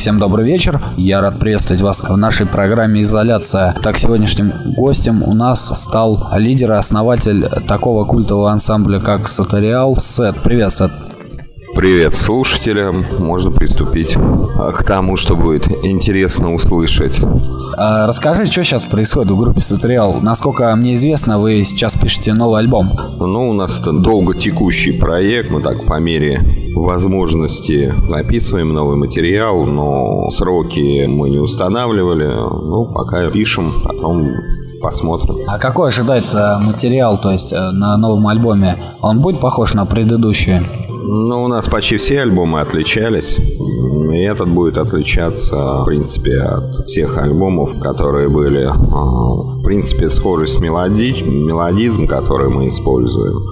всем добрый вечер. Я рад приветствовать вас в нашей программе «Изоляция». Так, сегодняшним гостем у нас стал лидер и основатель такого культового ансамбля, как Сатериал. Сет, привет, Сет. Привет слушателям. Можно приступить к тому, что будет интересно услышать. А, расскажи, что сейчас происходит в группе Сатериал. Насколько мне известно, вы сейчас пишете новый альбом. Ну, у нас это долго текущий проект. Мы так по мере возможности записываем новый материал, но сроки мы не устанавливали. Ну, пока пишем, потом посмотрим. А какой ожидается материал, то есть э, на новом альбоме? Он будет похож на предыдущие? Ну, у нас почти все альбомы отличались. И этот будет отличаться, в принципе, от всех альбомов, которые были. А, в принципе, схожесть мелоди... мелодизм, который мы используем.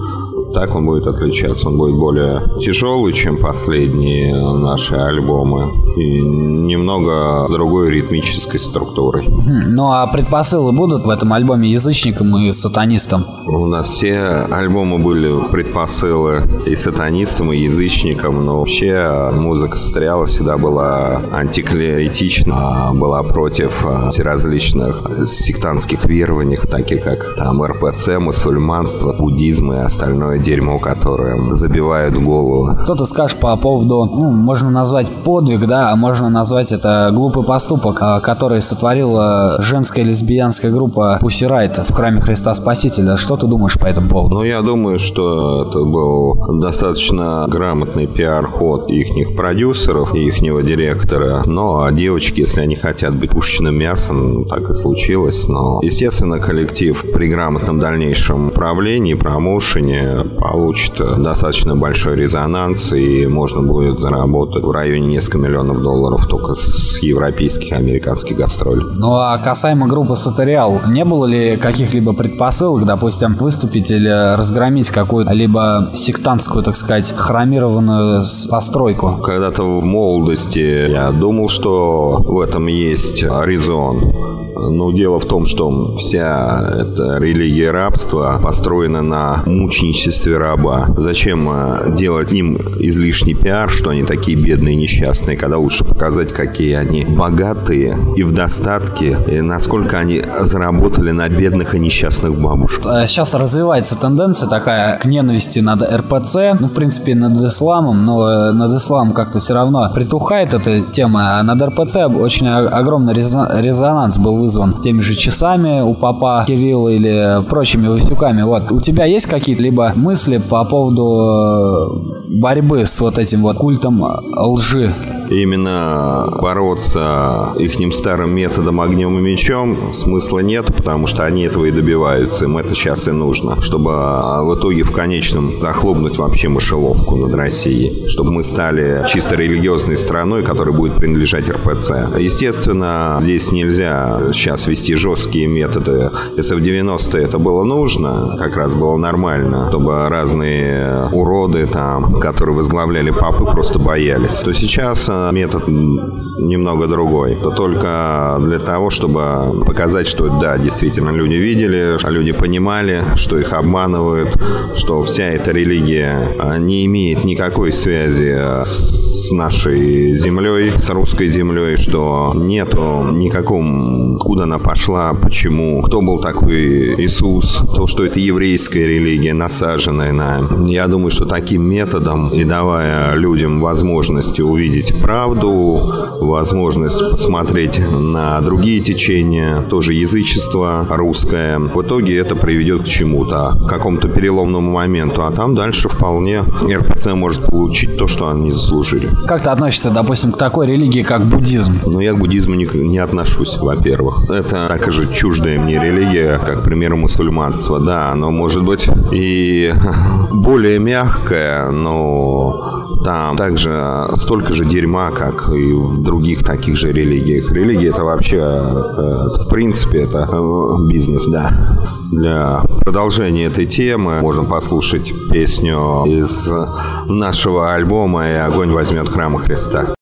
Так он будет отличаться. Он будет более тяжелый, чем последние наши альбомы. И немного другой ритмической структурой. Ну а предпосылы будут в этом альбоме язычникам и сатанистам? У нас все альбомы были предпосылы и сатанистам, и язычникам. Но вообще музыка Стряла всегда была антиклеритична, была против всеразличных сектантских верований, таких как там РПЦ, мусульманство, буддизм и остальное дерьмо, которое забивает голову. Кто-то скажет по поводу, ну, можно назвать подвиг, да, а можно назвать это глупый поступок, а, который сотворила женская лесбиянская группа Pussy Riot в храме Христа Спасителя. Что ты думаешь по этому поводу? Ну, я думаю, что это был достаточно грамотный пиар-ход их продюсеров и ихнего директора. Но а девочки, если они хотят быть пушечным мясом, так и случилось. Но, естественно, коллектив при грамотном дальнейшем правлении, промоушене получит достаточно большой резонанс, и можно будет заработать в районе несколько миллионов долларов только с европейских и американских гастролей. Ну а касаемо группы Сатериал, не было ли каких-либо предпосылок, допустим, выступить или разгромить какую-либо сектантскую, так сказать, хромированную постройку? Когда-то в молодости я думал, что в этом есть резон. Но дело в том, что вся эта религия рабства построена на мученичестве раба. Зачем э, делать им излишний пиар, что они такие бедные и несчастные, когда лучше показать, какие они богатые и в достатке, и насколько они заработали на бедных и несчастных бабушках. Сейчас а развивается тенденция такая к ненависти над РПЦ, ну, в принципе, над исламом, но э, над исламом как-то все равно притухает эта тема, а над РПЦ очень огромный резонанс был вызван теми же часами у папа Кирилла или прочими васюками. Вот. У тебя есть какие-то либо мысли по поводу э, борьбы с вот этим вот культом лжи? Именно бороться ихним старым методом огнем и мечом смысла нет, потому что они этого и добиваются. Им это сейчас и нужно, чтобы а, в итоге в конечном захлопнуть вообще мышеловку над Россией, чтобы мы стали чисто религиозной страной, которая будет принадлежать РПЦ. Естественно, здесь нельзя сейчас вести жесткие методы. Если в 90-е это было нужно, как раз было нормально, чтобы разные уроды там, которые возглавляли папы, просто боялись, то сейчас метод немного другой. То только для того, чтобы показать, что да, действительно люди видели, люди понимали, что их обманывают, что вся эта религия а, не имеет никакой связи с нашей землей, с русской землей, что нету никакого, куда она пошла, почему, кто был такой Иисус, то, что это еврейская религия, насаженная на... Я думаю, что таким методом и давая людям возможность увидеть правду, возможность посмотреть на другие течения, тоже язычество русское. В итоге это приведет к чему-то, к какому-то переломному моменту, а там дальше вполне РПЦ может получить то, что они заслужили. Как ты относишься, допустим, к такой религии, как буддизм? Ну, я к буддизму не, не отношусь, во-первых. Это так же чуждая мне религия, как, к примеру, мусульманство. Да, оно может быть и более мягкое, но там также столько же дерьма, как и в других таких же религиях. Религия это вообще, это, в принципе, это э, бизнес, да. Для продолжения этой темы можем послушать песню из нашего альбома «И огонь возьмет храма Христа».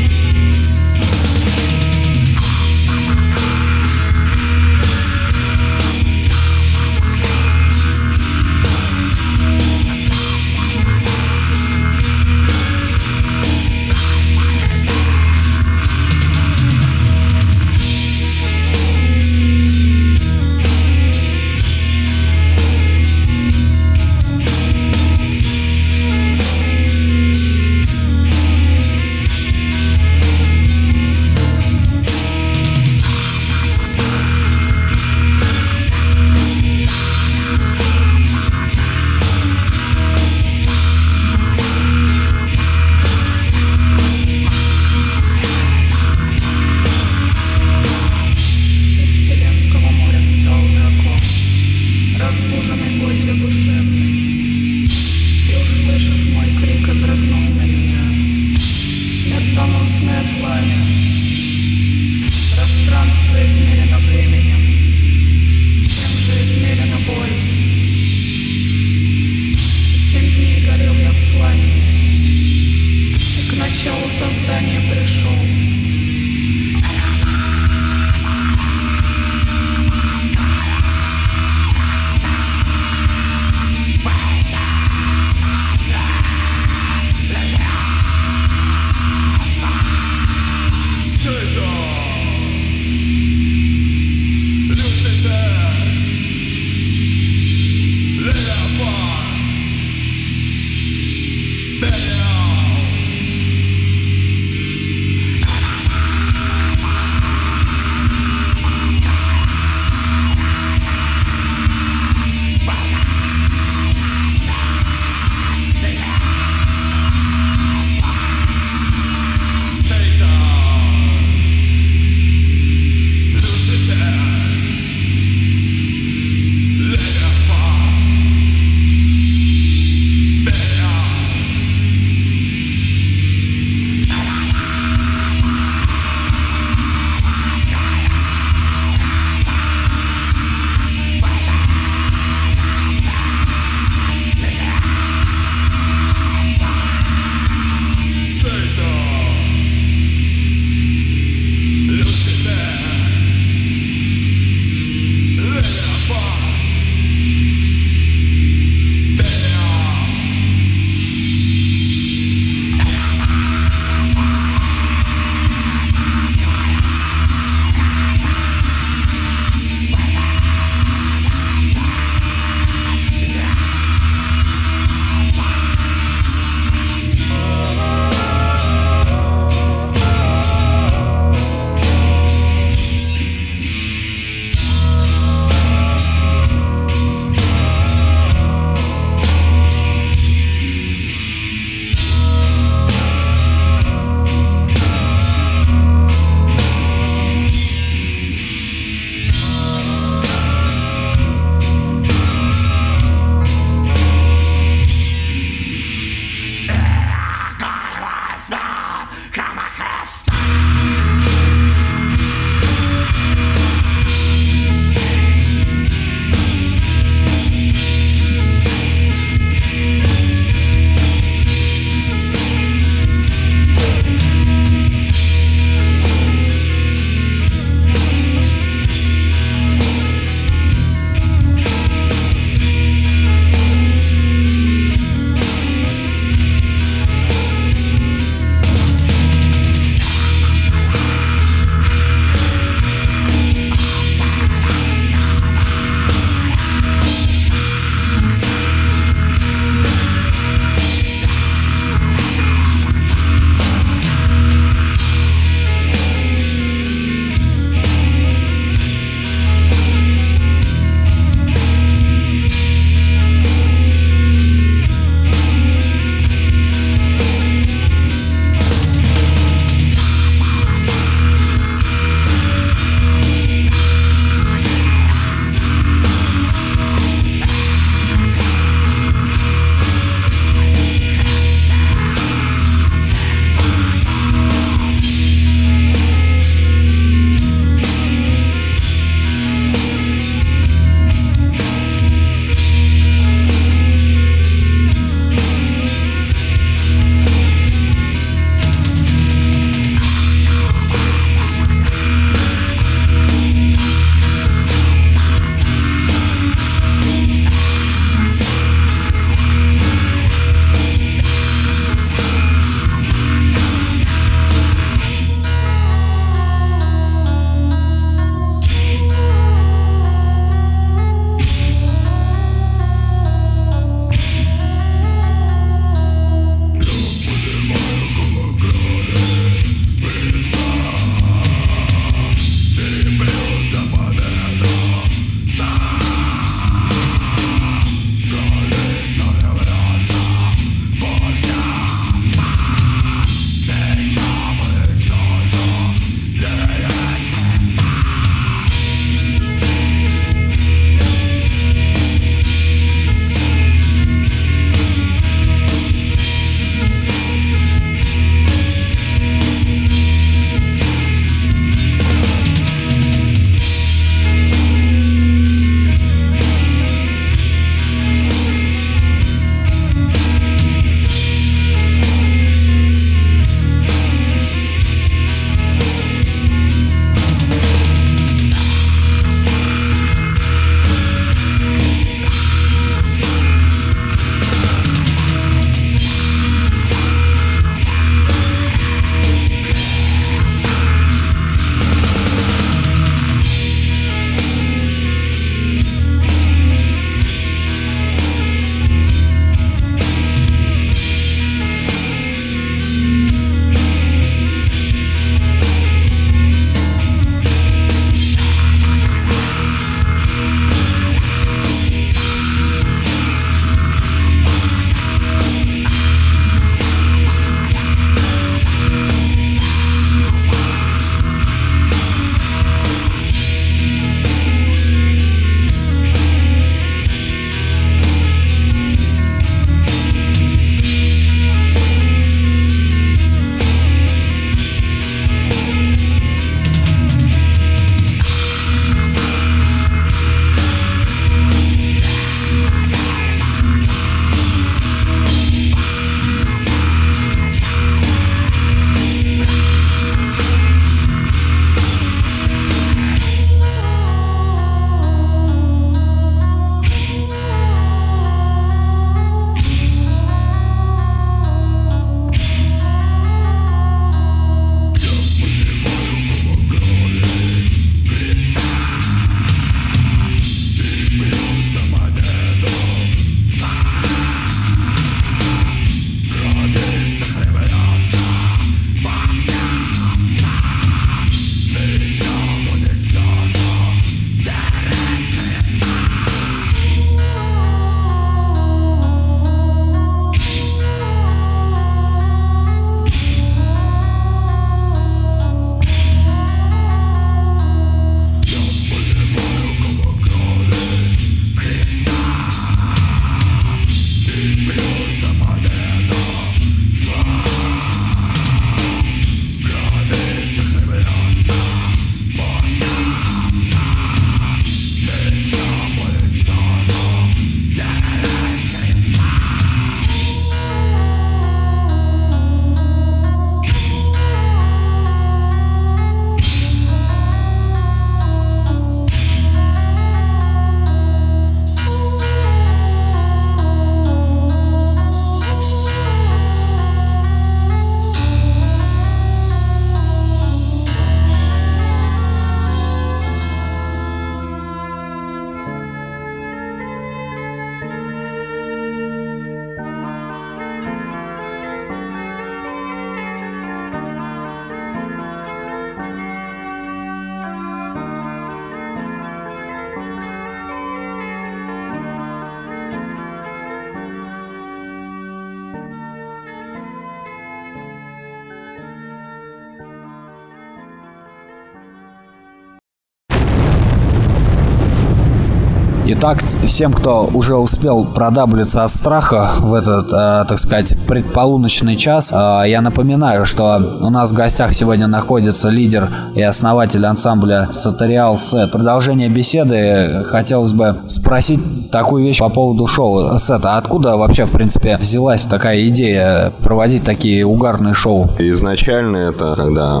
Итак, всем, кто уже успел продабливаться от страха в этот, э, так сказать, предполуночный час, э, я напоминаю, что у нас в гостях сегодня находится лидер и основатель ансамбля Сатериал Сет. Продолжение беседы хотелось бы спросить такую вещь по поводу шоу Сета. Откуда вообще, в принципе, взялась такая идея проводить такие угарные шоу? Изначально это, когда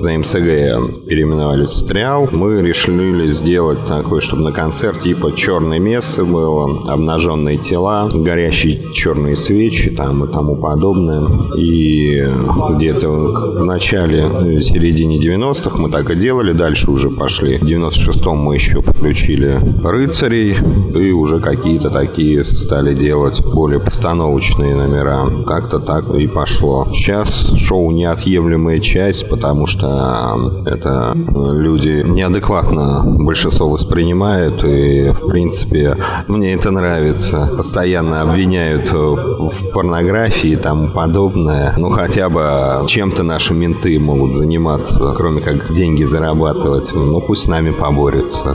за МСГ переименовали Сатериал, мы решили сделать такой, чтобы на концерте типа черное место было, обнаженные тела, горящие черные свечи там и тому подобное. И где-то в начале, в середине 90-х мы так и делали, дальше уже пошли. В 96-м мы еще подключили рыцарей и уже какие-то такие стали делать более постановочные номера. Как-то так и пошло. Сейчас шоу неотъемлемая часть, потому что это люди неадекватно большинство воспринимают и в принципе мне это нравится. Постоянно обвиняют в порнографии и тому подобное. Ну хотя бы чем-то наши менты могут заниматься, кроме как деньги зарабатывать. Ну пусть с нами поборются.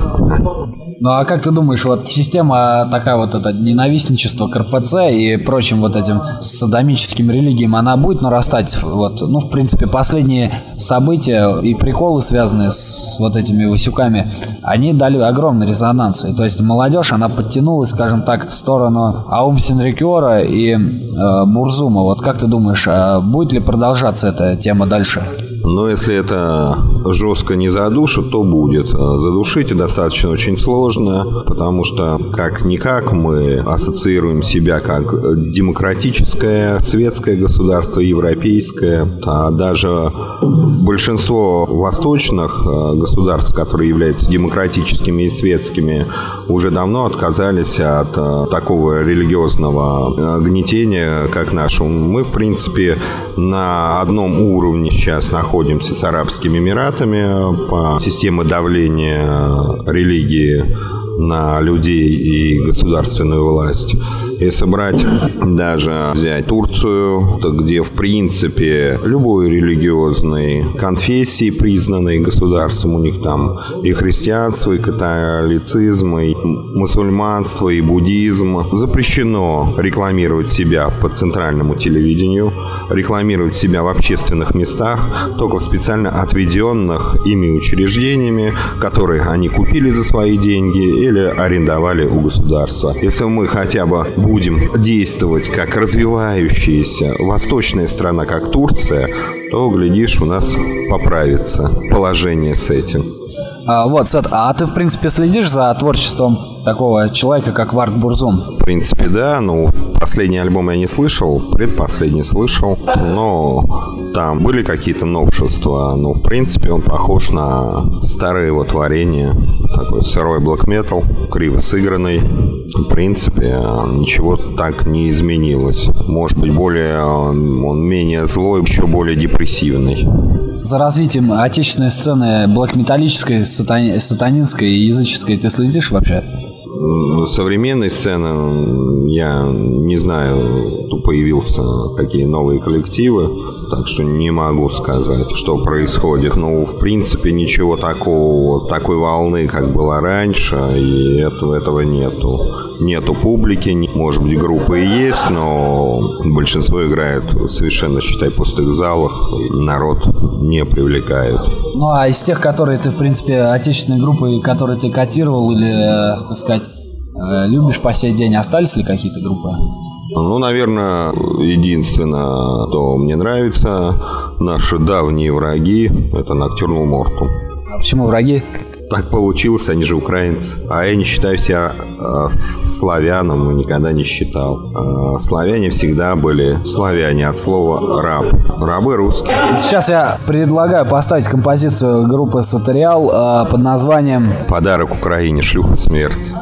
Ну а как ты думаешь, вот система такая вот это ненавистничество к РПЦ и прочим вот этим садомическим религиям, она будет нарастать? Вот, ну, в принципе, последние события и приколы, связанные с вот этими Васюками, они дали огромный резонанс. И, то есть молодежь, она подтянулась, скажем так, в сторону Аум Синрикера и э, Бурзума. Вот как ты думаешь, э, будет ли продолжаться эта тема дальше? Но если это жестко не задушит, то будет. Задушить достаточно очень сложно, потому что как-никак мы ассоциируем себя как демократическое, светское государство, европейское. А даже большинство восточных э, государств, которые являются демократическими и светскими, уже давно отказались от э, такого религиозного гнетения, как наше. Мы, в принципе, на одном уровне сейчас находимся находимся с Арабскими Эмиратами по системе давления религии на людей и государственную власть. Если брать даже взять Турцию, где в принципе любой религиозной конфессии, признанной государством, у них там и христианство, и католицизм, и мусульманство, и буддизм. Запрещено рекламировать себя по центральному телевидению, рекламировать себя в общественных местах, только в специально отведенных ими учреждениями, которые они купили за свои деньги или арендовали у государства. Если мы хотя бы будем действовать как развивающаяся восточная страна, как Турция, то, глядишь, у нас поправится положение с этим. А, вот, Сет, а ты, в принципе, следишь за творчеством такого человека, как Варк Бурзум? В принципе, да. Ну, последний альбом я не слышал, предпоследний слышал. Но там были какие-то новшества. Но, в принципе, он похож на старые его творения. Такой сырой блэк метал, криво сыгранный. В принципе, ничего так не изменилось. Может быть, более он менее злой, еще более депрессивный за развитием отечественной сцены блэк-металлической, сатани... сатанинской и языческой ты следишь вообще? Современной сцены я не знаю, появился какие новые коллективы, так что не могу сказать, что происходит. Ну, в принципе, ничего такого, такой волны, как было раньше, и этого, этого нету. Нету публики, может быть, группы и есть, но большинство играет совершенно, считай, пустых залах, народ не привлекает. Ну, а из тех, которые ты, в принципе, отечественные группы, которые ты котировал или, так сказать, э, любишь по сей день, остались ли какие-то группы? Ну, наверное, единственное, что мне нравится, наши давние враги, это Ноктюрнул Мортум. А почему враги? Так получилось, они же украинцы. А я не считаю себя э, славяном, никогда не считал. Э, славяне всегда были славяне от слова раб. Рабы русские. Сейчас я предлагаю поставить композицию группы Сатериал э, под названием «Подарок Украине. Шлюха смерть».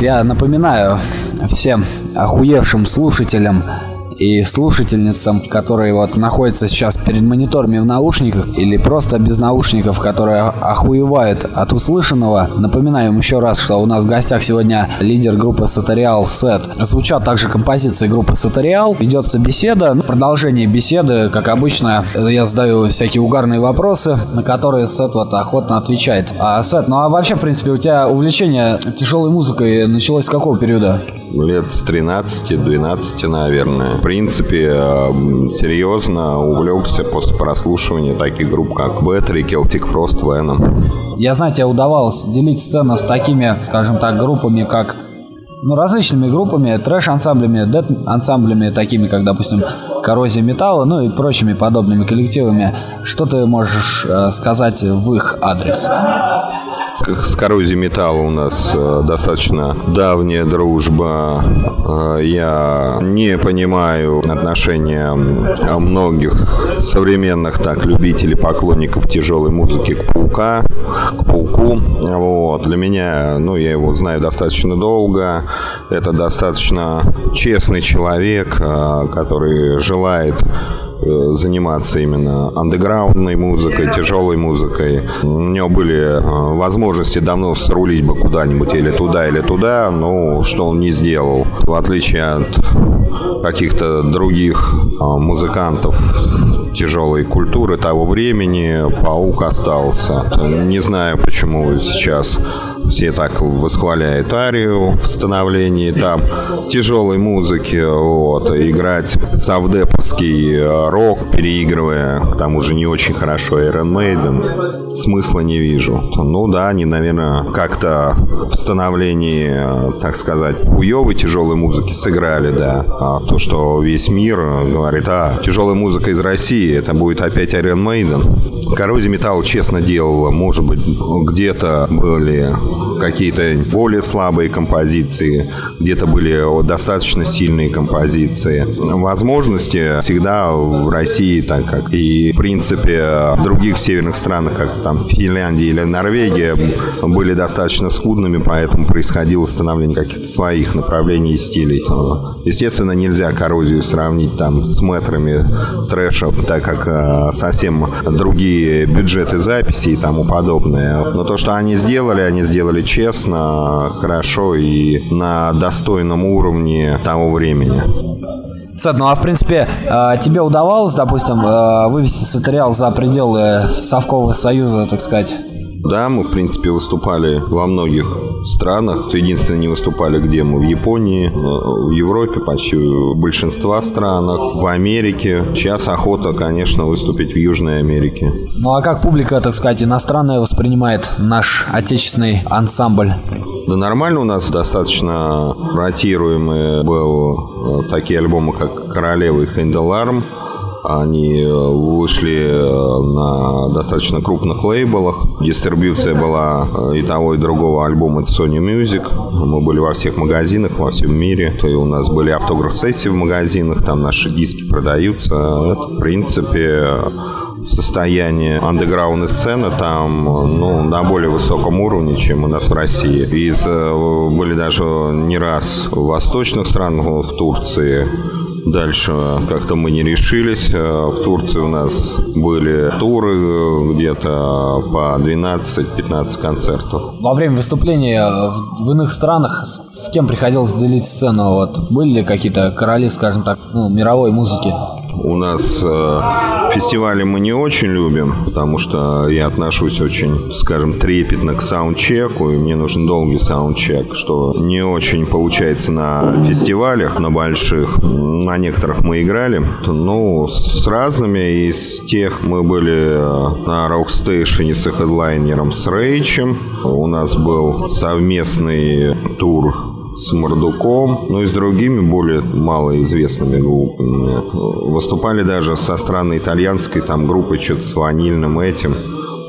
Я напоминаю всем охуевшим слушателям и слушательницам, которые вот находятся сейчас перед мониторами в наушниках или просто без наушников, которые охуевают от услышанного. Напоминаю им еще раз, что у нас в гостях сегодня лидер группы Сатериал Сет. Звучат также композиции группы Сатериал. Ведется беседа. Ну, Продолжение беседы, как обычно, я задаю всякие угарные вопросы, на которые Сет вот охотно отвечает. А, Сет, ну а вообще, в принципе, у тебя увлечение тяжелой музыкой началось с какого периода? Лет с 13-12, наверное. Принципе, э, серьезно увлекся после прослушивания таких групп, как Battery, Celtic Frost, Venom. Я знаю, тебе удавалось делить сцену с такими, скажем так, группами, как ну, различными группами, трэш-ансамблями, дэт-ансамблями, такими, как, допустим, коррозия металла, ну и прочими подобными коллективами. Что ты можешь э, сказать в их адрес? С коррозией металла у нас э, достаточно давняя дружба. Э, я не понимаю отношения многих современных так любителей, поклонников тяжелой музыки к паука, к пауку. Вот. Для меня, ну, я его знаю достаточно долго. Это достаточно честный человек, э, который желает заниматься именно андеграундной музыкой, тяжелой музыкой. У него были э, возможности давно срулить бы куда-нибудь или туда, или туда, но что он не сделал. В отличие от каких-то других э, музыкантов тяжелой культуры того времени, паук остался. Не знаю, почему сейчас все так восхваляют Арию в становлении там тяжелой музыки, вот, играть савдеповский э, рок, переигрывая, к тому же не очень хорошо Iron Maiden, смысла не вижу. Ну да, они, наверное, как-то в становлении, э, так сказать, хуевой тяжелой музыки сыграли, да. А то, что весь мир говорит, а, тяжелая музыка из России, это будет опять Iron Maiden. Коррозия металла честно делала, может быть, где-то были какие-то более слабые композиции, где-то были достаточно сильные композиции. Возможности всегда в России, так как и в принципе в других северных странах, как там Финляндия или Норвегия, были достаточно скудными, поэтому происходило становление каких-то своих направлений и стилей. Естественно, нельзя коррозию сравнить там с метрами трэша, так как э, совсем другие бюджеты записи и тому подобное. Но то, что они сделали, они сделали честно, хорошо и на достойном уровне того времени. Сет, ну а в принципе а, тебе удавалось, допустим, а, вывести сатериал за пределы Совкового Союза, так сказать? Да, мы, в принципе, выступали во многих странах. Единственное, не выступали где мы? В Японии, э, в Европе, почти в большинства странах, в Америке. Сейчас охота, конечно, выступить в Южной Америке. Ну а как публика, так сказать, иностранная воспринимает наш отечественный ансамбль? Да нормально у нас достаточно ротируемый был э, такие альбомы, как «Королева» и «Хенделарм». Они э, вышли э, на достаточно крупных лейблах. Дистрибьюция была э, и того, и другого альбома Sony Music. Мы были во всех магазинах во всем мире. То и у нас были автограф-сессии в магазинах, там наши диски продаются. Это, в принципе, состояние андеграундной сцены там ну, на более высоком уровне, чем у нас в России. Из, были даже не раз в восточных странах, в Турции, Дальше как-то мы не решились. Э, в Турции у нас были туры э, где-то по 12-15 концертов. Во время выступления в иных странах с кем приходилось делить сцену? Вот были ли какие-то короли, скажем так, ну, мировой музыки? У нас э, фестивали мы не очень любим, потому что я отношусь очень, скажем, трепетно к саундчеку, и мне нужен долгий саундчек, что не очень получается на фестивалях, на больших. На некоторых мы играли. Ну, с разными. Из тех мы были э, на Rockstation с хедлайнером с Рейчем. У нас был совместный тур с Мордуком, ну и с другими более малоизвестными группами. Выступали даже со странной итальянской там группой, что-то с ванильным этим.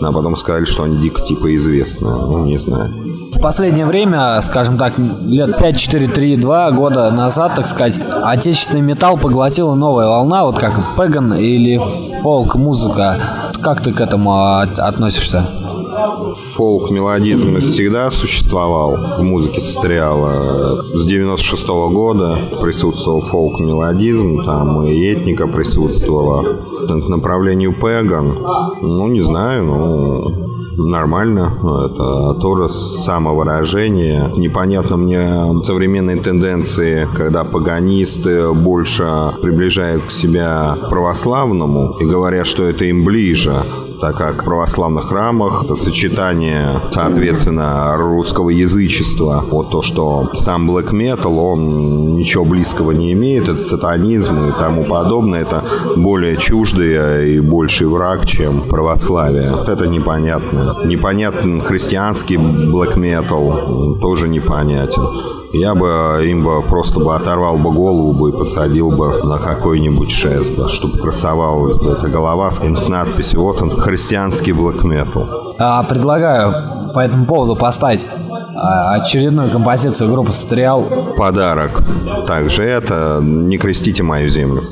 А потом сказали, что они дико типа известные. Ну, не знаю. В последнее время, скажем так, лет 5, 4, 3, 2 года назад, так сказать, отечественный металл поглотила новая волна, вот как пеган или фолк-музыка. Как ты к этому относишься? Фолк-мелодизм всегда существовал в музыке состояла. С 96 -го года присутствовал фолк-мелодизм, там и этника присутствовала. К направлению пеган, ну, не знаю, ну, нормально. Это тоже самовыражение. Непонятно мне современные тенденции, когда паганисты больше приближают к себя православному и говорят, что это им ближе так как в православных храмах это сочетание, соответственно, русского язычества. Вот то, что сам black metal, он ничего близкого не имеет, это сатанизм и тому подобное, это более чуждый и больший враг, чем православие. Это непонятно. Непонятен христианский black metal, тоже непонятен я бы им бы просто бы оторвал бы голову бы и посадил бы на какой-нибудь шест бы, чтобы красовалась бы эта голова с, с надписью «Вот он, христианский блэк метал». А, предлагаю по этому поводу поставить а, очередную композицию группы «Сатриал». Подарок. Также это «Не крестите мою землю».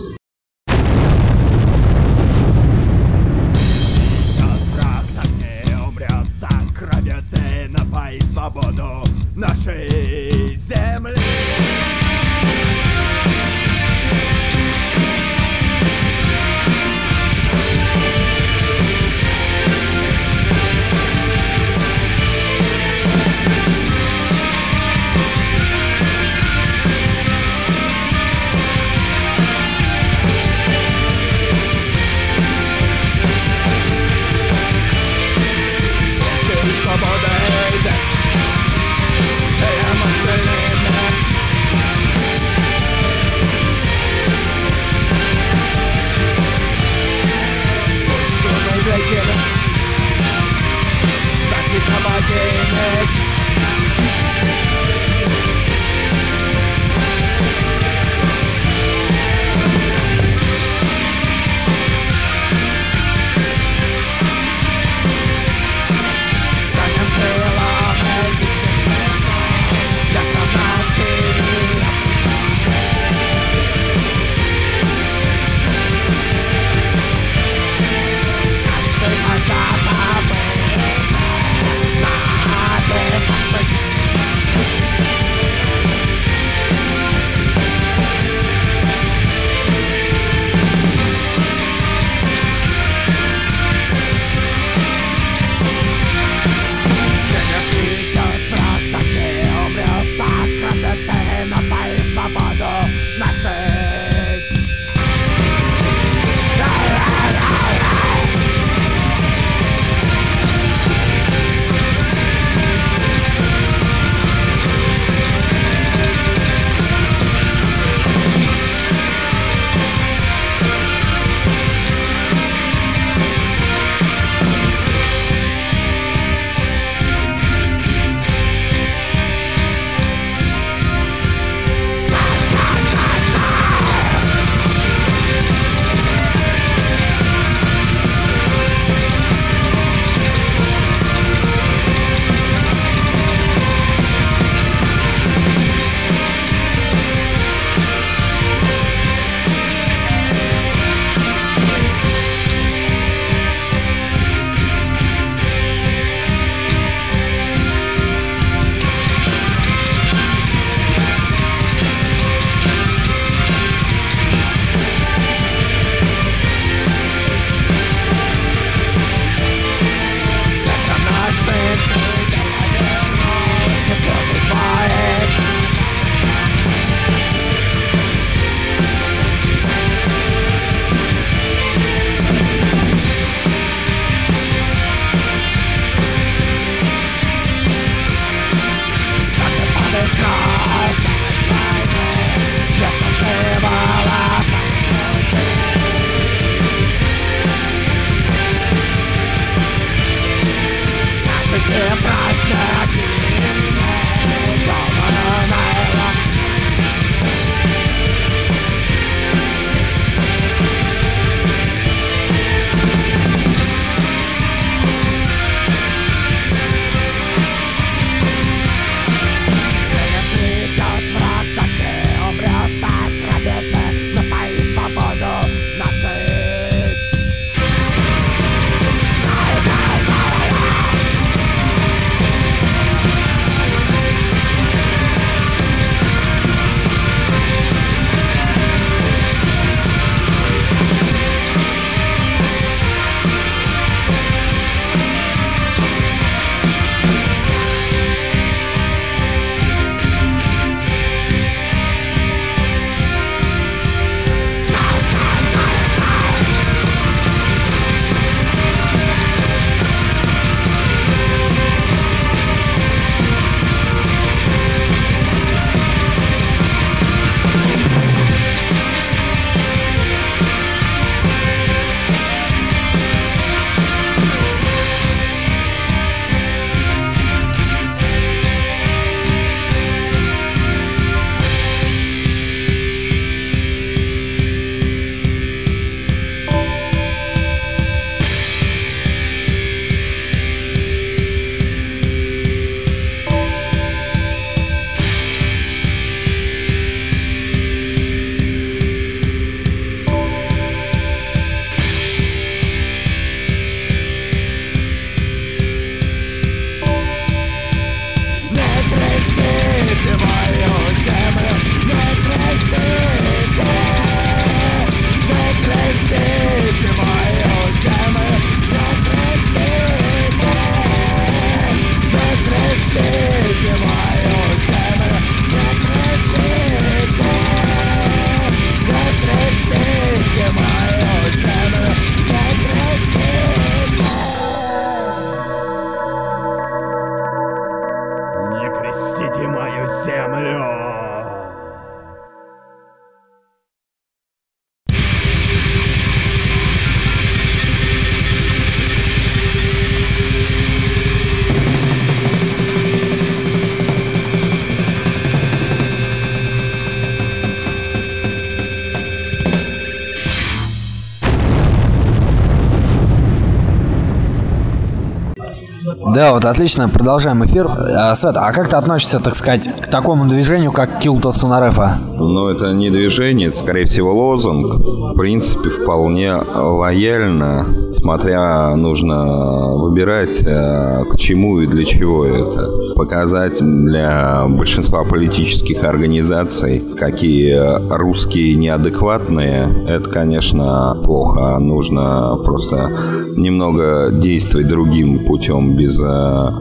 Да, вот отлично, продолжаем эфир. А, Сет, а как ты относишься, так сказать, к такому движению, как Kill Татсунарефа? Ну, это не движение, это, скорее всего, лозунг. В принципе, вполне лояльно, смотря нужно выбирать, э, к чему и для чего это. Показать для большинства политических организаций, какие русские неадекватные, это, конечно, плохо. Нужно просто немного действовать другим путем, без э,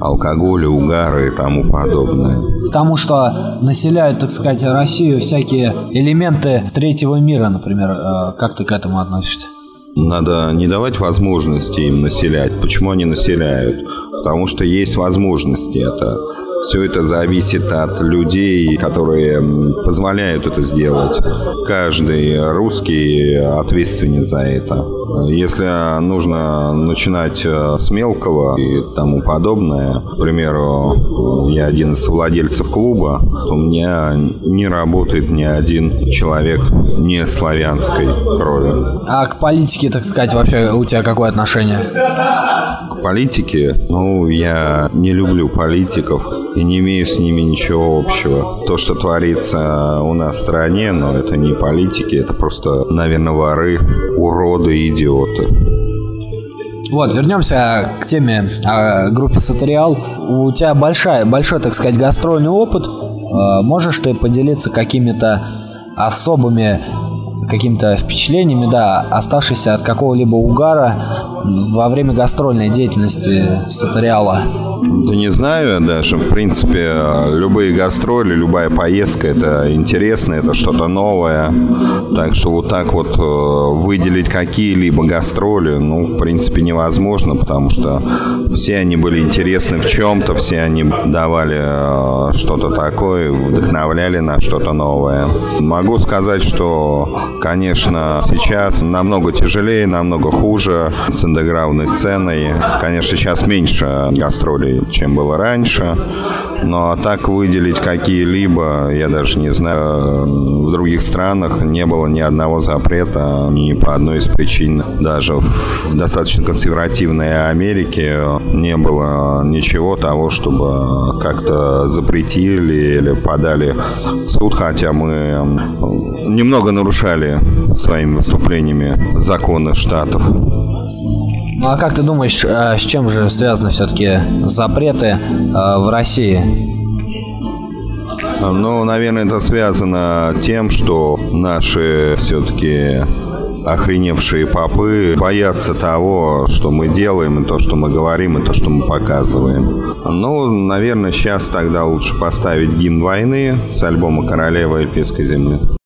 алкоголя, угара и тому подобное. Потому что населяют, так сказать, Россию всякие элементы третьего мира, например. Э, Как ты к этому относишься? Надо не давать возможности им населять. Почему они населяют? Потому что есть возможности это. Все это зависит от людей, которые позволяют это сделать. Каждый русский ответственен за это. Если нужно начинать э, с мелкого и тому подобное, к примеру, я один из владельцев клуба, то у меня не работает ни один человек не славянской крови. А к политике, так сказать, вообще у тебя какое отношение? К политике, ну, я не люблю политиков и не имею с ними ничего общего. То, что творится у нас в стране, но это не политики, это просто, наверное, воры, уроды, идиоты. Вот, вернемся к теме о группе Сатериал. У тебя большая, большой, так сказать, гастрольный опыт. Э, Можешь ты поделиться какими-то особыми какими-то впечатлениями, да, оставшиеся от какого-либо угара во время гастрольной деятельности Сатериала? Да не знаю даже. В принципе, любые гастроли, любая поездка – это интересно, это что-то новое. Так что вот так вот э, выделить какие-либо гастроли, ну, в принципе, невозможно, потому что все они были интересны в чем-то, все они давали э, что-то такое, вдохновляли на что-то новое. Могу сказать, что, конечно, сейчас намного тяжелее, намного хуже с андеграундной сценой. Конечно, сейчас меньше гастролей, чем было раньше. Но а так выделить какие-либо, я даже не знаю, в других странах не было ни одного запрета ни по одной из причин. Даже в достаточно консервативной Америке не было ничего того, чтобы как-то запретили или подали в суд, хотя мы немного нарушали своими выступлениями законы штатов. Ну а как ты думаешь, э, с чем же связаны все-таки запреты э, в России? Ну, наверное, это связано тем, что наши все-таки охреневшие попы боятся того, что мы делаем, и то, что мы говорим, и то, что мы показываем. Ну, наверное, сейчас тогда лучше поставить гимн войны с альбома «Королева эльфийской земли».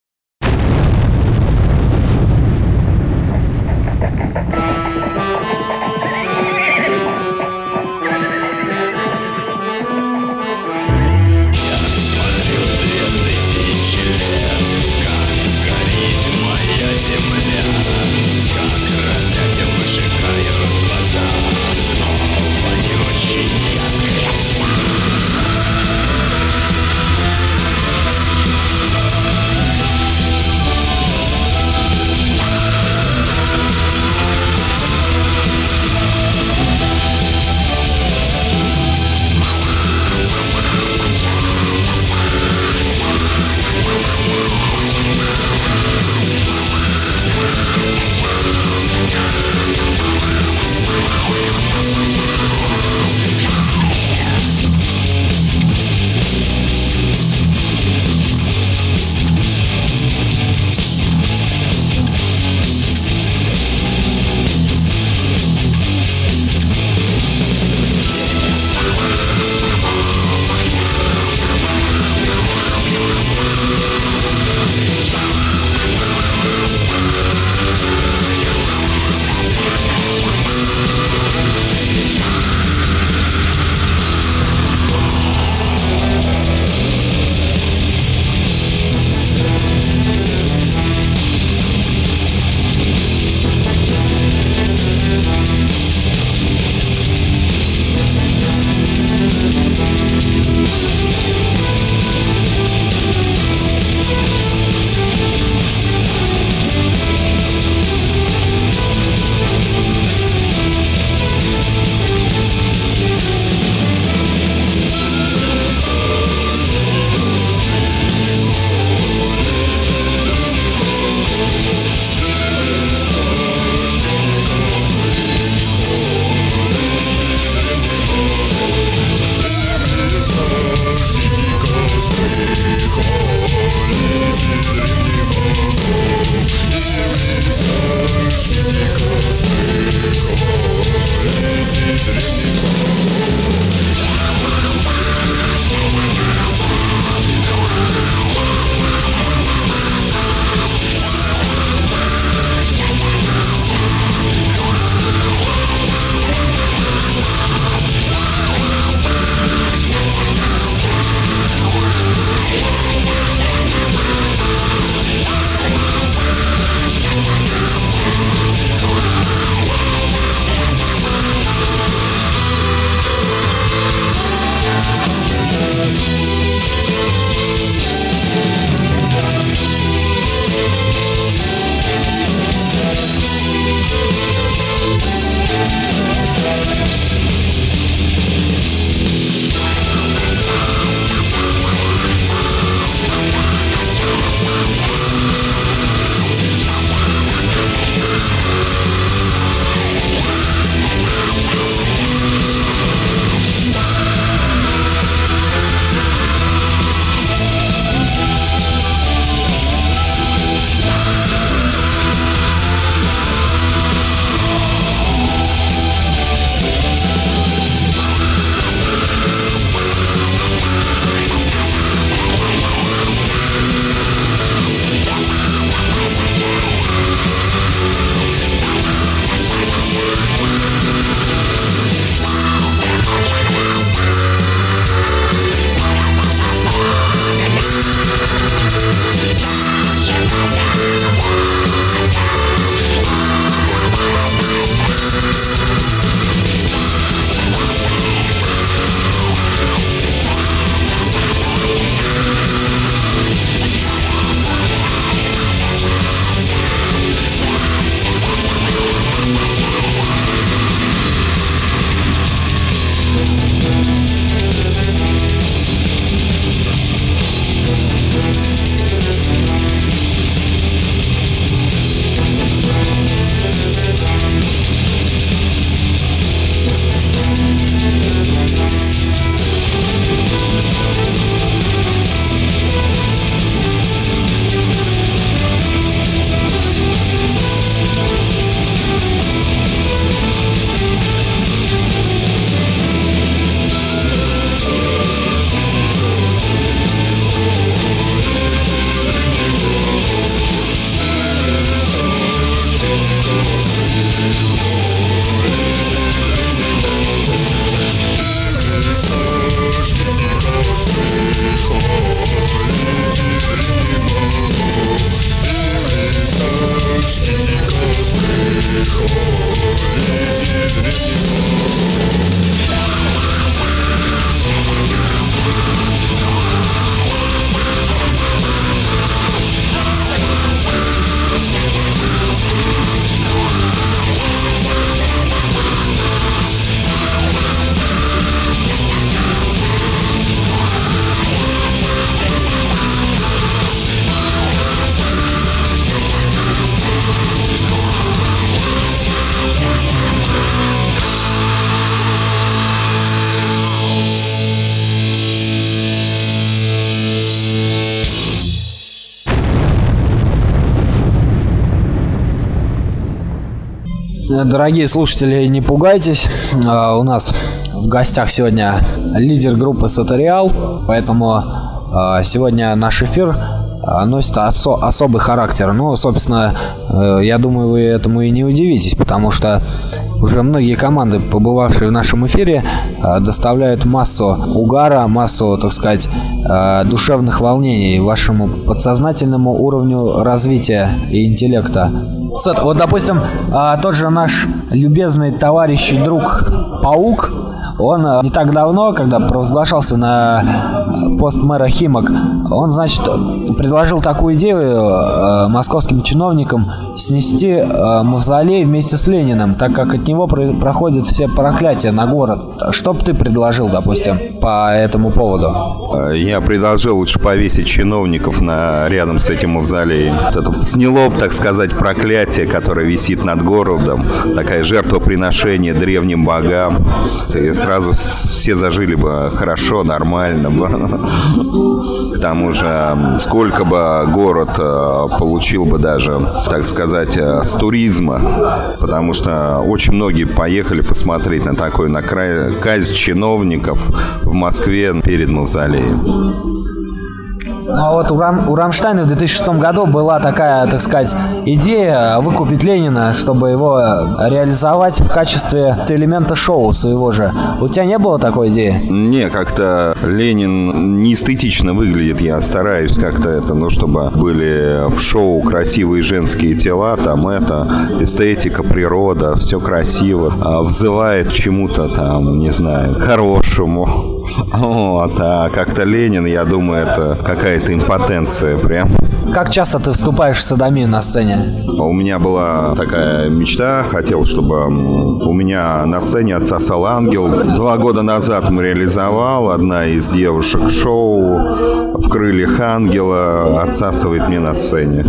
Дорогие слушатели, не пугайтесь. А, у нас в гостях сегодня лидер группы Сатериал, поэтому а, сегодня наш эфир носит осо особый характер. Ну, собственно, э, я думаю, вы этому и не удивитесь, потому что уже многие команды, побывавшие в нашем эфире, э, доставляют массу угара, массу, так сказать, э, душевных волнений вашему подсознательному уровню развития и интеллекта. Вот, допустим, тот же наш любезный товарищ и друг Паук, он э, не так давно, когда провозглашался на пост мэра Химок, он, значит, предложил такую идею э, московским чиновникам снести мавзолей вместе с Лениным, так как от него проходят все проклятия на город. Что бы ты предложил, допустим, по этому поводу? Я предложил лучше повесить чиновников на, рядом с этим мавзолеем. Это сняло, так сказать, проклятие, которое висит над городом. Такая жертвоприношение древним богам. И сразу все зажили бы хорошо, нормально бы. К тому же, сколько бы город э, получил бы даже, так сказать, э, с туризма, потому что очень многие поехали посмотреть на такой на край казнь чиновников в Москве перед мавзолеем. Ну, а вот у, Рам, у Рамштайна в 2006 году была такая, так сказать, идея выкупить Ленина, чтобы его реализовать в качестве элемента шоу своего же. У тебя не было такой идеи? Не, как-то Ленин не эстетично выглядит. Я стараюсь как-то это, ну, чтобы были в шоу красивые женские тела, там это, эстетика, природа, все красиво, а взывает чему-то там, не знаю, хорошему. Вот, а как-то Ленин, я думаю, это какая-то импотенция прям. Как часто ты вступаешь в садомию на сцене? У меня была такая мечта, хотел, чтобы у меня на сцене отсосал ангел. Два года назад мы реализовал, одна из девушек шоу в крыльях ангела отсасывает мне на сцене.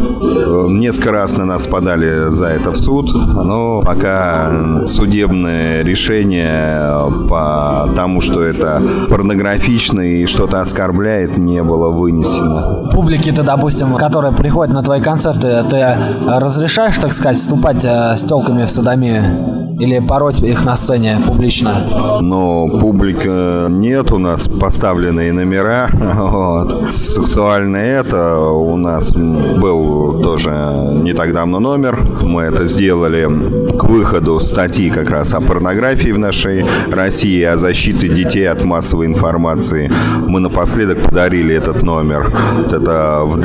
Несколько раз на нас подали за это в суд, но пока судебное решение по тому, что это порнографично и что-то оскорбляет, не было вынесено. Публике-то, допустим, которая приходит на твои концерты, ты разрешаешь, так сказать, вступать э, с телками в садомию? Или пороть их на сцене публично? Но публика нет, у нас поставленные номера. Вот. Сексуально это у нас был тоже не так давно номер. Мы это сделали к выходу статьи как раз о порнографии в нашей России, о защите детей от массовой информации. Мы напоследок подарили этот номер. Это в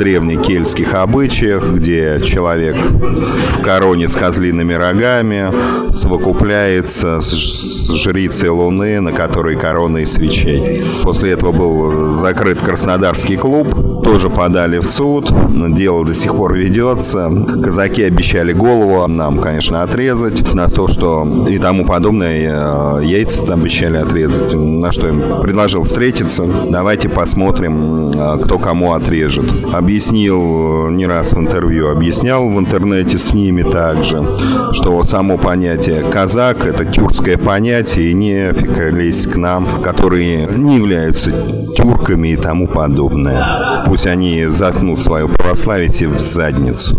древнекельтских обычаях, где человек в короне с козлиными рогами, совокупляется с жрицей Луны, на которой корона из свечей. После этого был закрыт Краснодарский клуб, тоже подали в суд, дело до сих пор ведется. Казаки обещали голову нам, конечно, отрезать, на то, что и тому подобное, э, яйца там обещали отрезать, на что им предложил встретиться. Давайте посмотрим, э, кто кому отрежет. Объяснил не раз в интервью, объяснял в интернете с ними также, что само понятие казак – это тюркское понятие, и нефиг лезть к нам, которые не являются тюрками и тому подобное. Пусть они заткнут свое православие в задницу.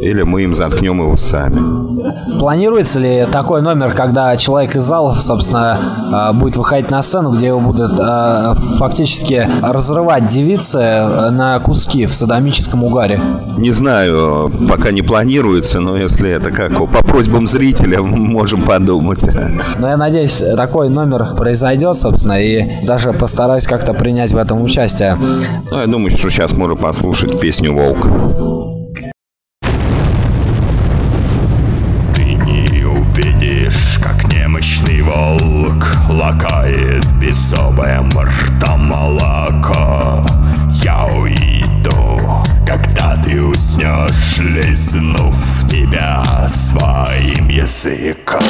Или мы им заткнем его сами. Планируется ли такой номер, когда человек из залов, собственно, а, будет выходить на сцену, где его будут а, фактически разрывать девицы э, на куски в садомическом угаре? Не знаю, пока не планируется, но если это как по просьбам зрителя, можем подумать. Но я надеюсь, такой номер произойдет, собственно, и даже постараюсь как-то принять в этом участие. Ну, я думаю, что сейчас можно послушать песню «Волк». Ты не увидишь, как немощный волк лакает бесовым ты уснешь, лизнув тебя своим языком.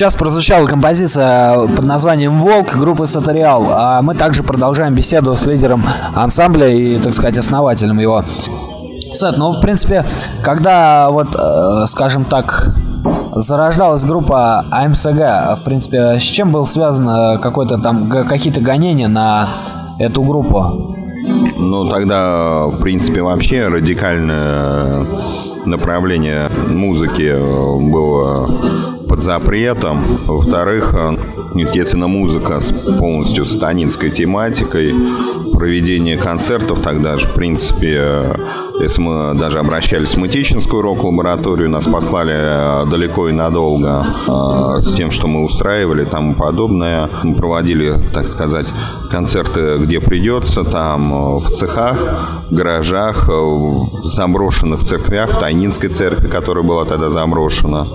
Сейчас прозвучала композиция под названием «Волк» группы «Сатериал». А мы также продолжаем беседу с лидером ансамбля и, так сказать, основателем его. Сет, ну, в принципе, когда вот, э, скажем так, зарождалась группа АМСГ, в принципе, с чем был связан э, какой-то там, какие-то гонения на эту группу? Ну, тогда, в принципе, вообще радикальное направление музыки э, было запретом. Во-вторых, э, естественно, музыка с полностью сатанинской тематикой, проведение концертов тогда же, в принципе, э, если мы даже обращались в Мытищинскую рок-лабораторию, нас послали э, далеко и надолго с тем, что мы устраивали там и подобное. Мы проводили, так сказать, концерты, где придется, там в цехах, гаражах, в заброшенных церквях, в Тайнинской церкви, которая была тогда заброшена.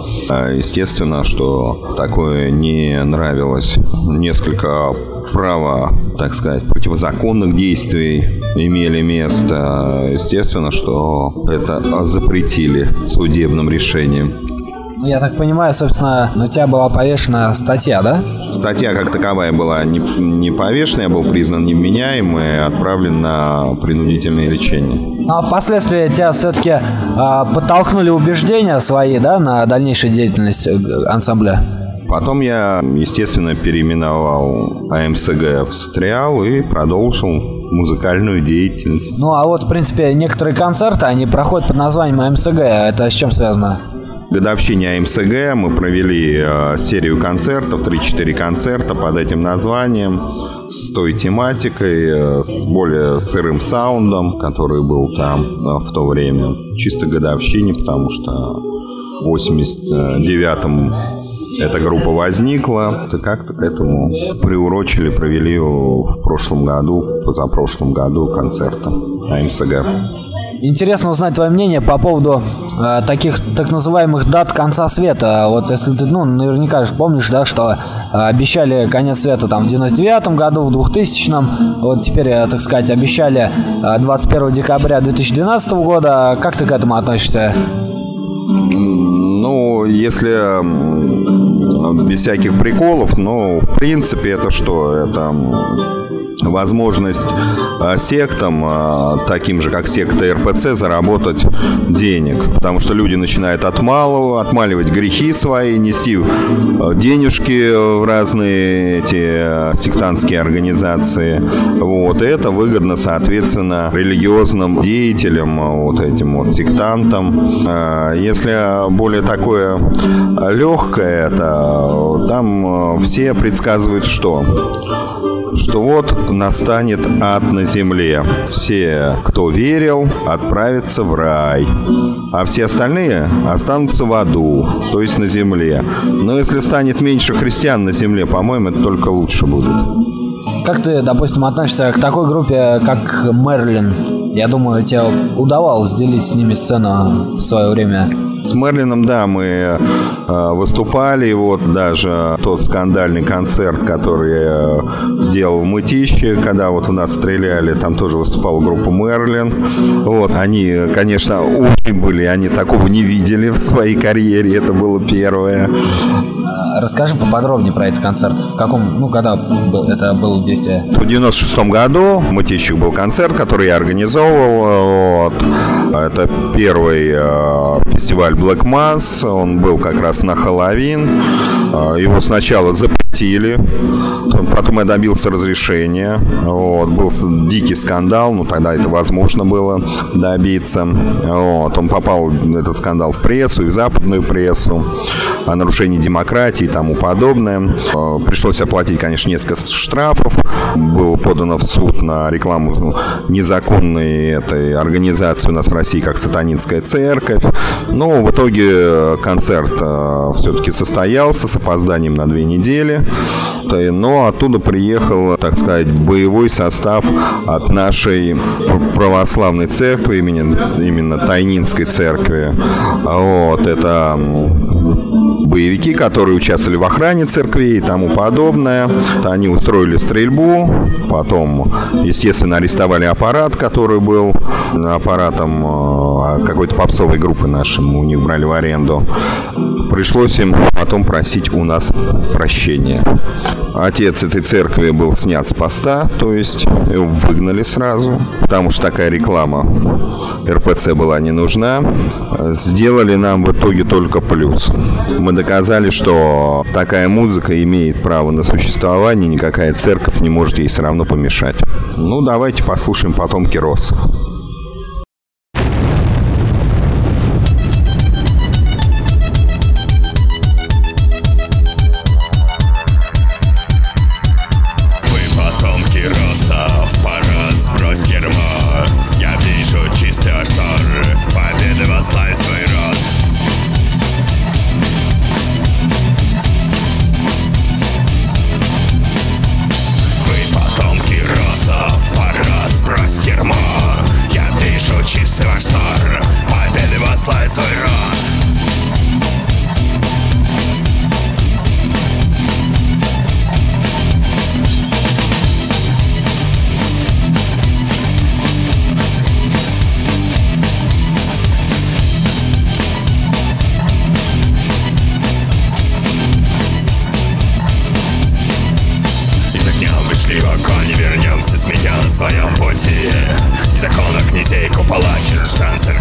Естественно, что такое не нравилось. Несколько права, так сказать, противозаконных действий имели место. Естественно, что это запретили судебным решением. Ну, я так понимаю, собственно, на тебя была повешена статья, да? Статья как таковая была не, не повешена, я был признан невменяемым и отправлен на принудительное лечение. Ну, а впоследствии тебя все-таки э, подтолкнули убеждения свои, да, на дальнейшую деятельность э, ансамбля? Потом я, естественно, переименовал АМСГ в Стриал и продолжил музыкальную деятельность. Ну, а вот, в принципе, некоторые концерты, они проходят под названием АМСГ. Это с чем связано? годовщине АМСГ мы провели э, серию концертов, 3-4 концерта под этим названием, с той тематикой, э, с более сырым саундом, который был там э, в то время, чисто годовщине, потому что в 89-м эта группа возникла, и как-то к этому приурочили, провели в прошлом году, позапрошлом году концерта АМСГ. Интересно узнать твое мнение по поводу э, таких так называемых дат конца света. Вот если ты, ну, наверняка же помнишь, да, что э, обещали конец света там в 99 году, в 2000-м. Вот теперь, э, так сказать, обещали э, 21 декабря 2012 года. Как ты к этому относишься? Ну, если без всяких приколов, ну, в принципе, это что? Это возможность а, сектам, а, таким же как секта РПЦ, заработать денег. Потому что люди начинают отмалывать, отмаливать грехи свои, нести а, денежки в разные эти сектантские организации. Вот. И это выгодно, соответственно, религиозным деятелям, вот этим вот сектантам. Если более такое легкое, это там все предсказывают что? Что вот настанет ад на земле. Все, кто верил, отправятся в рай, а все остальные останутся в аду, то есть на земле. Но если станет меньше христиан на земле, по-моему, это только лучше будет. Как ты, допустим, относишься к такой группе, как Мерлин? Я думаю, тебе удавалось делить с ними сцену в свое время. С Мерлином, да, мы э, выступали. Вот даже тот скандальный концерт, который я делал в Мытище, когда вот в нас стреляли, там тоже выступала группа Мерлин. Вот, они, конечно, очень были, они такого не видели в своей карьере, это было первое. Расскажи поподробнее про этот концерт. В каком, ну, когда это было действие? В 96 году в Мытищах был концерт, который я организовывал. Вот. Это первый э, фестиваль Black Mass. Он был как раз на Хэллоуин. Э, его сначала запретили. Потом я добился разрешения. Вот. Был дикий скандал. Ну, тогда это возможно было добиться. Вот. Он попал, этот скандал, в прессу и в западную прессу. О нарушении демократии и тому подобное. Э, пришлось оплатить, конечно, несколько штрафов. Было подано в суд на рекламу незаконной этой организации у нас в России, как Сатанинская церковь. Но в итоге концерт э, все-таки состоялся с опозданием на две недели. Но оттуда приехал, так сказать, боевой состав от нашей православной церкви, именно, именно Тайнинской церкви. Вот, это боевики, которые участвовали в охране церквей и тому подобное. Они устроили стрельбу, потом, естественно, арестовали аппарат, который был аппаратом э, какой-то попсовой группы нашей, у них брали в аренду. Пришлось им потом просить у нас прощения. Отец этой церкви был снят с поста, то есть его выгнали сразу, потому что такая реклама РПЦ была не нужна. Сделали нам в итоге только плюс. Мы доказали, что такая музыка имеет право на существование, никакая церковь не может ей все равно помешать. Ну, давайте послушаем потом Киросов. нас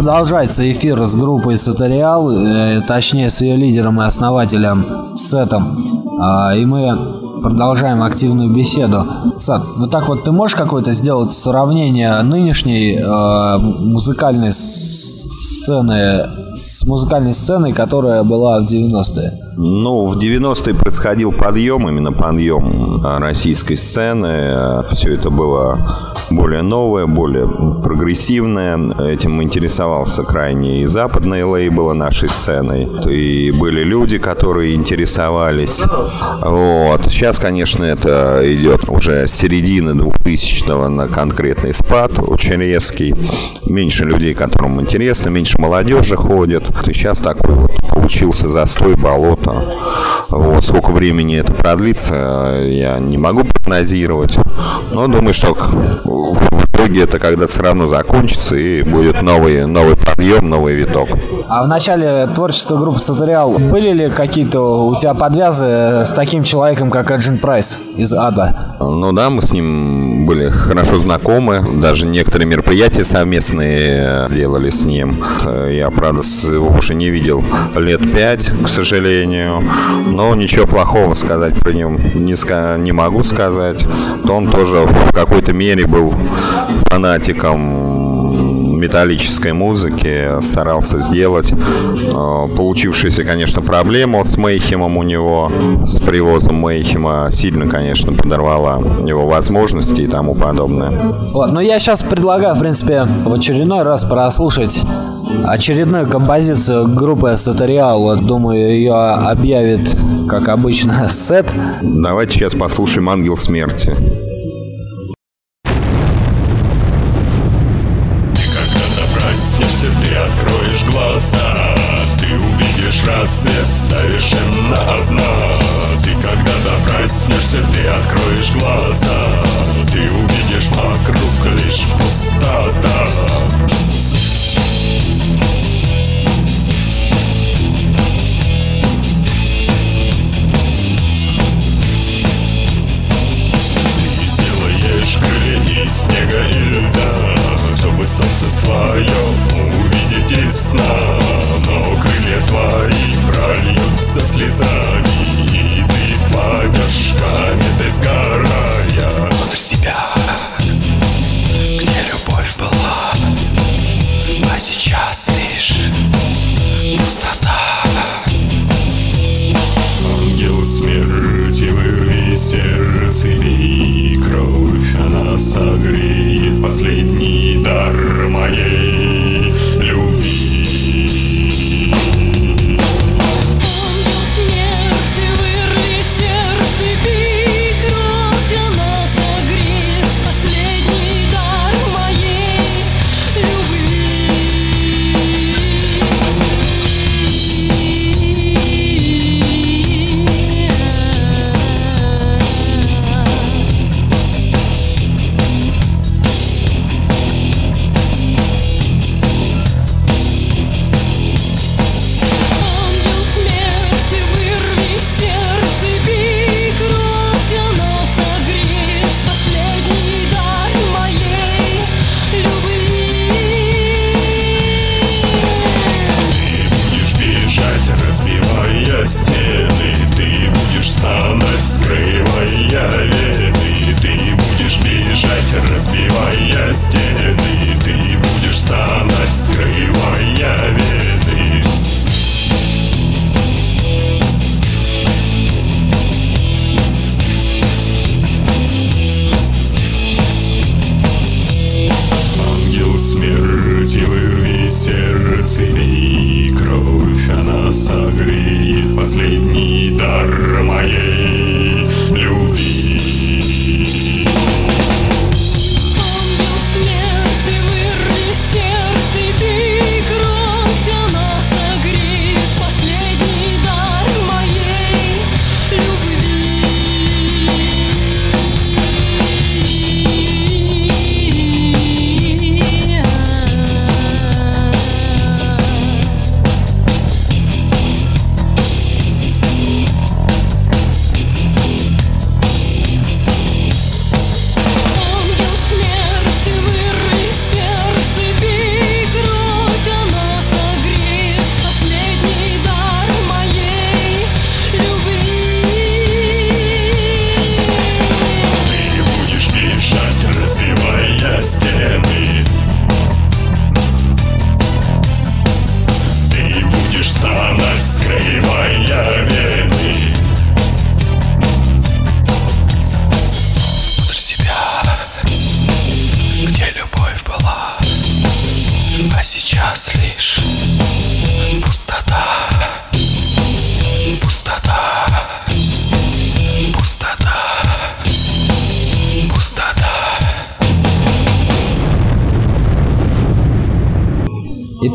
продолжается эфир с группой Сатериал, э, точнее с ее лидером и основателем Сетом. А, и мы продолжаем активную беседу. Сад, ну так вот ты можешь какое-то сделать сравнение нынешней э, музыкальной сцены с музыкальной сценой, которая была в 90-е? Ну, в 90-е происходил подъем, именно подъем российской сцены. Все это было более новое, более прогрессивное. Этим интересовался крайне и западные лейблы нашей сценой. И были люди, которые интересовались. Вот. Сейчас, конечно, это идет уже с середины 2000-го на конкретный спад, очень резкий. Меньше людей, которым интересно, меньше молодежи ходит. И сейчас такой вот получился застой, болото. Вот. Сколько времени это продлится, я не могу прогнозировать. Но думаю, что в итоге это когда все равно закончится и будет новый, новый подъем, новый виток. А в начале творчества группы Сатериал были ли какие-то у тебя подвязы с таким человеком, как Эджин Прайс из Ада? Ну да, мы с ним были хорошо знакомы, даже некоторые мероприятия совместные сделали с ним. Я, правда, его уже не видел лет пять, к сожалению, но ничего плохого сказать про него не, не могу сказать. Он тоже в какой-то мере был фанатиком металлической музыки, старался сделать. Э, получившаяся, конечно, проблема вот с Мейхемом у него, с привозом Мейхема, сильно, конечно, подорвала его возможности и тому подобное. Вот, ну я сейчас предлагаю, в принципе, в очередной раз прослушать очередную композицию группы Сатериал. Вот, думаю, ее объявит, как обычно, сет. Давайте сейчас послушаем «Ангел смерти». Рассвет совершенно одна. Ты когда-то проснешься, ты откроешь глаза Ты увидишь вокруг лишь пустота. Ты сделаешь крылья из снега и льда Чтобы солнце свое увидеть из сна Но крылья твои прольются слезами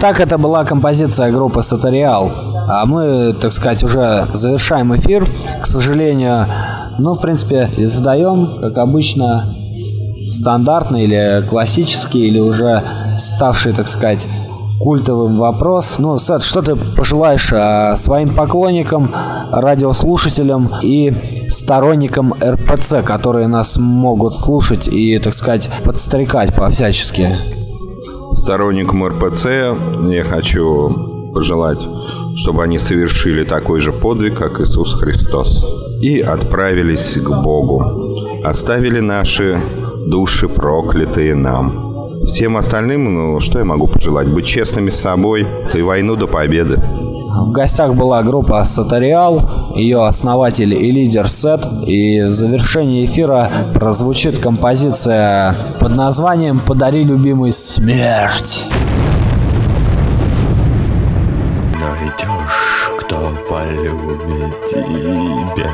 Итак, это была композиция группы Сатериал. А мы, так сказать, уже завершаем эфир. К сожалению, ну, в принципе, задаем, как обычно, стандартный или классический, или уже ставший, так сказать, культовым вопрос. Ну, Сет, что ты пожелаешь а, своим поклонникам, радиослушателям и сторонникам РПЦ, которые нас могут слушать и, так сказать, подстрекать по-всячески? Сторонникам РПЦ я хочу пожелать, чтобы они совершили такой же подвиг, как Иисус Христос, и отправились к Богу. Оставили наши души проклятые нам. Всем остальным, ну, что я могу пожелать? Быть честными с собой и войну до победы. В гостях была группа Сатариал, ее основатель и лидер Сет. И в завершении эфира прозвучит композиция под названием «Подари любимый смерть». Найдешь, кто полюбит тебя,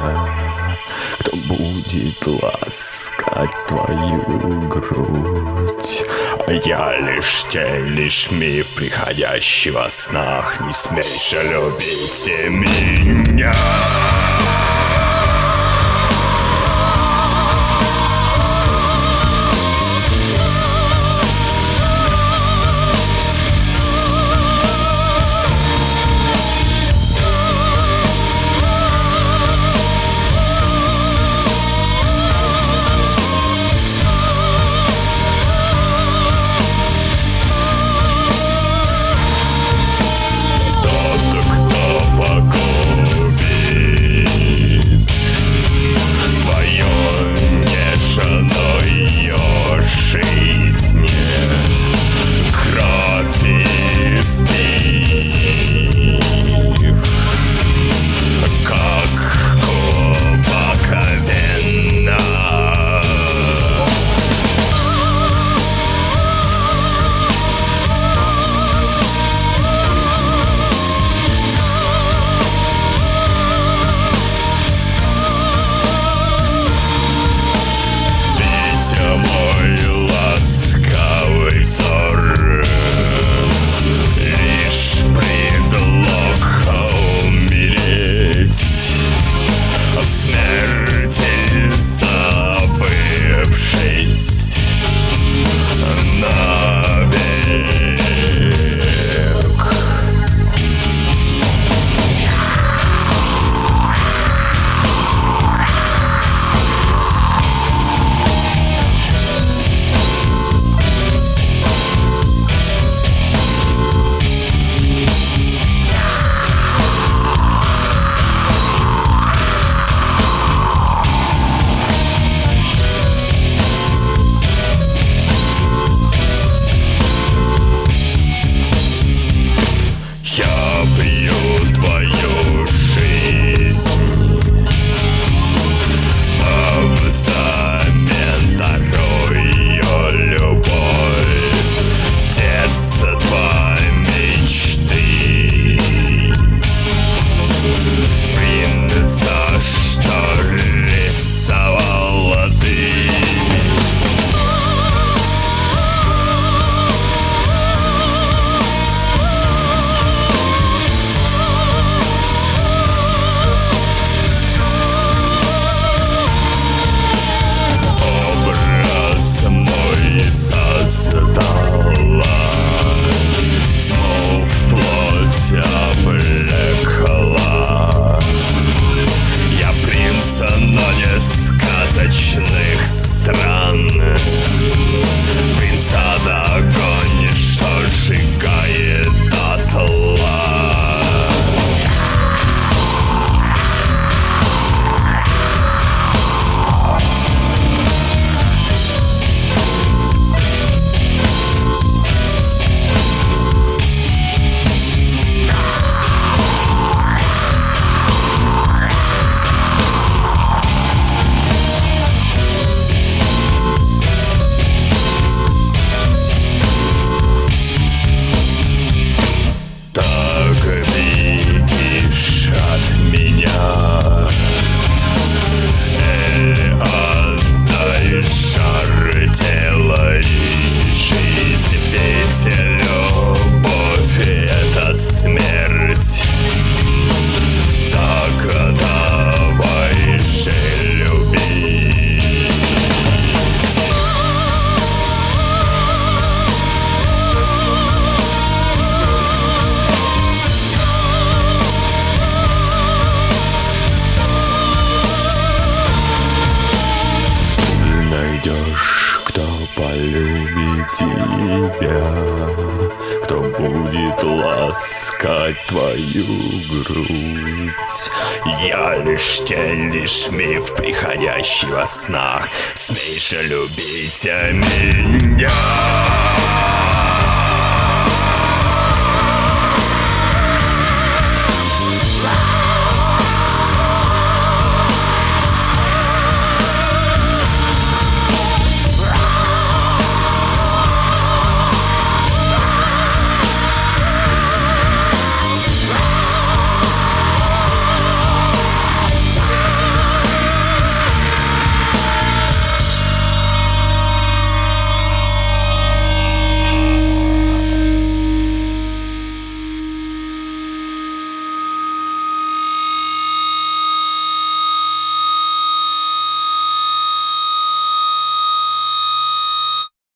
кто будет ласкать твою грудь. Я лишь тень, лишь миф, приходящий во снах, не смей любить меня.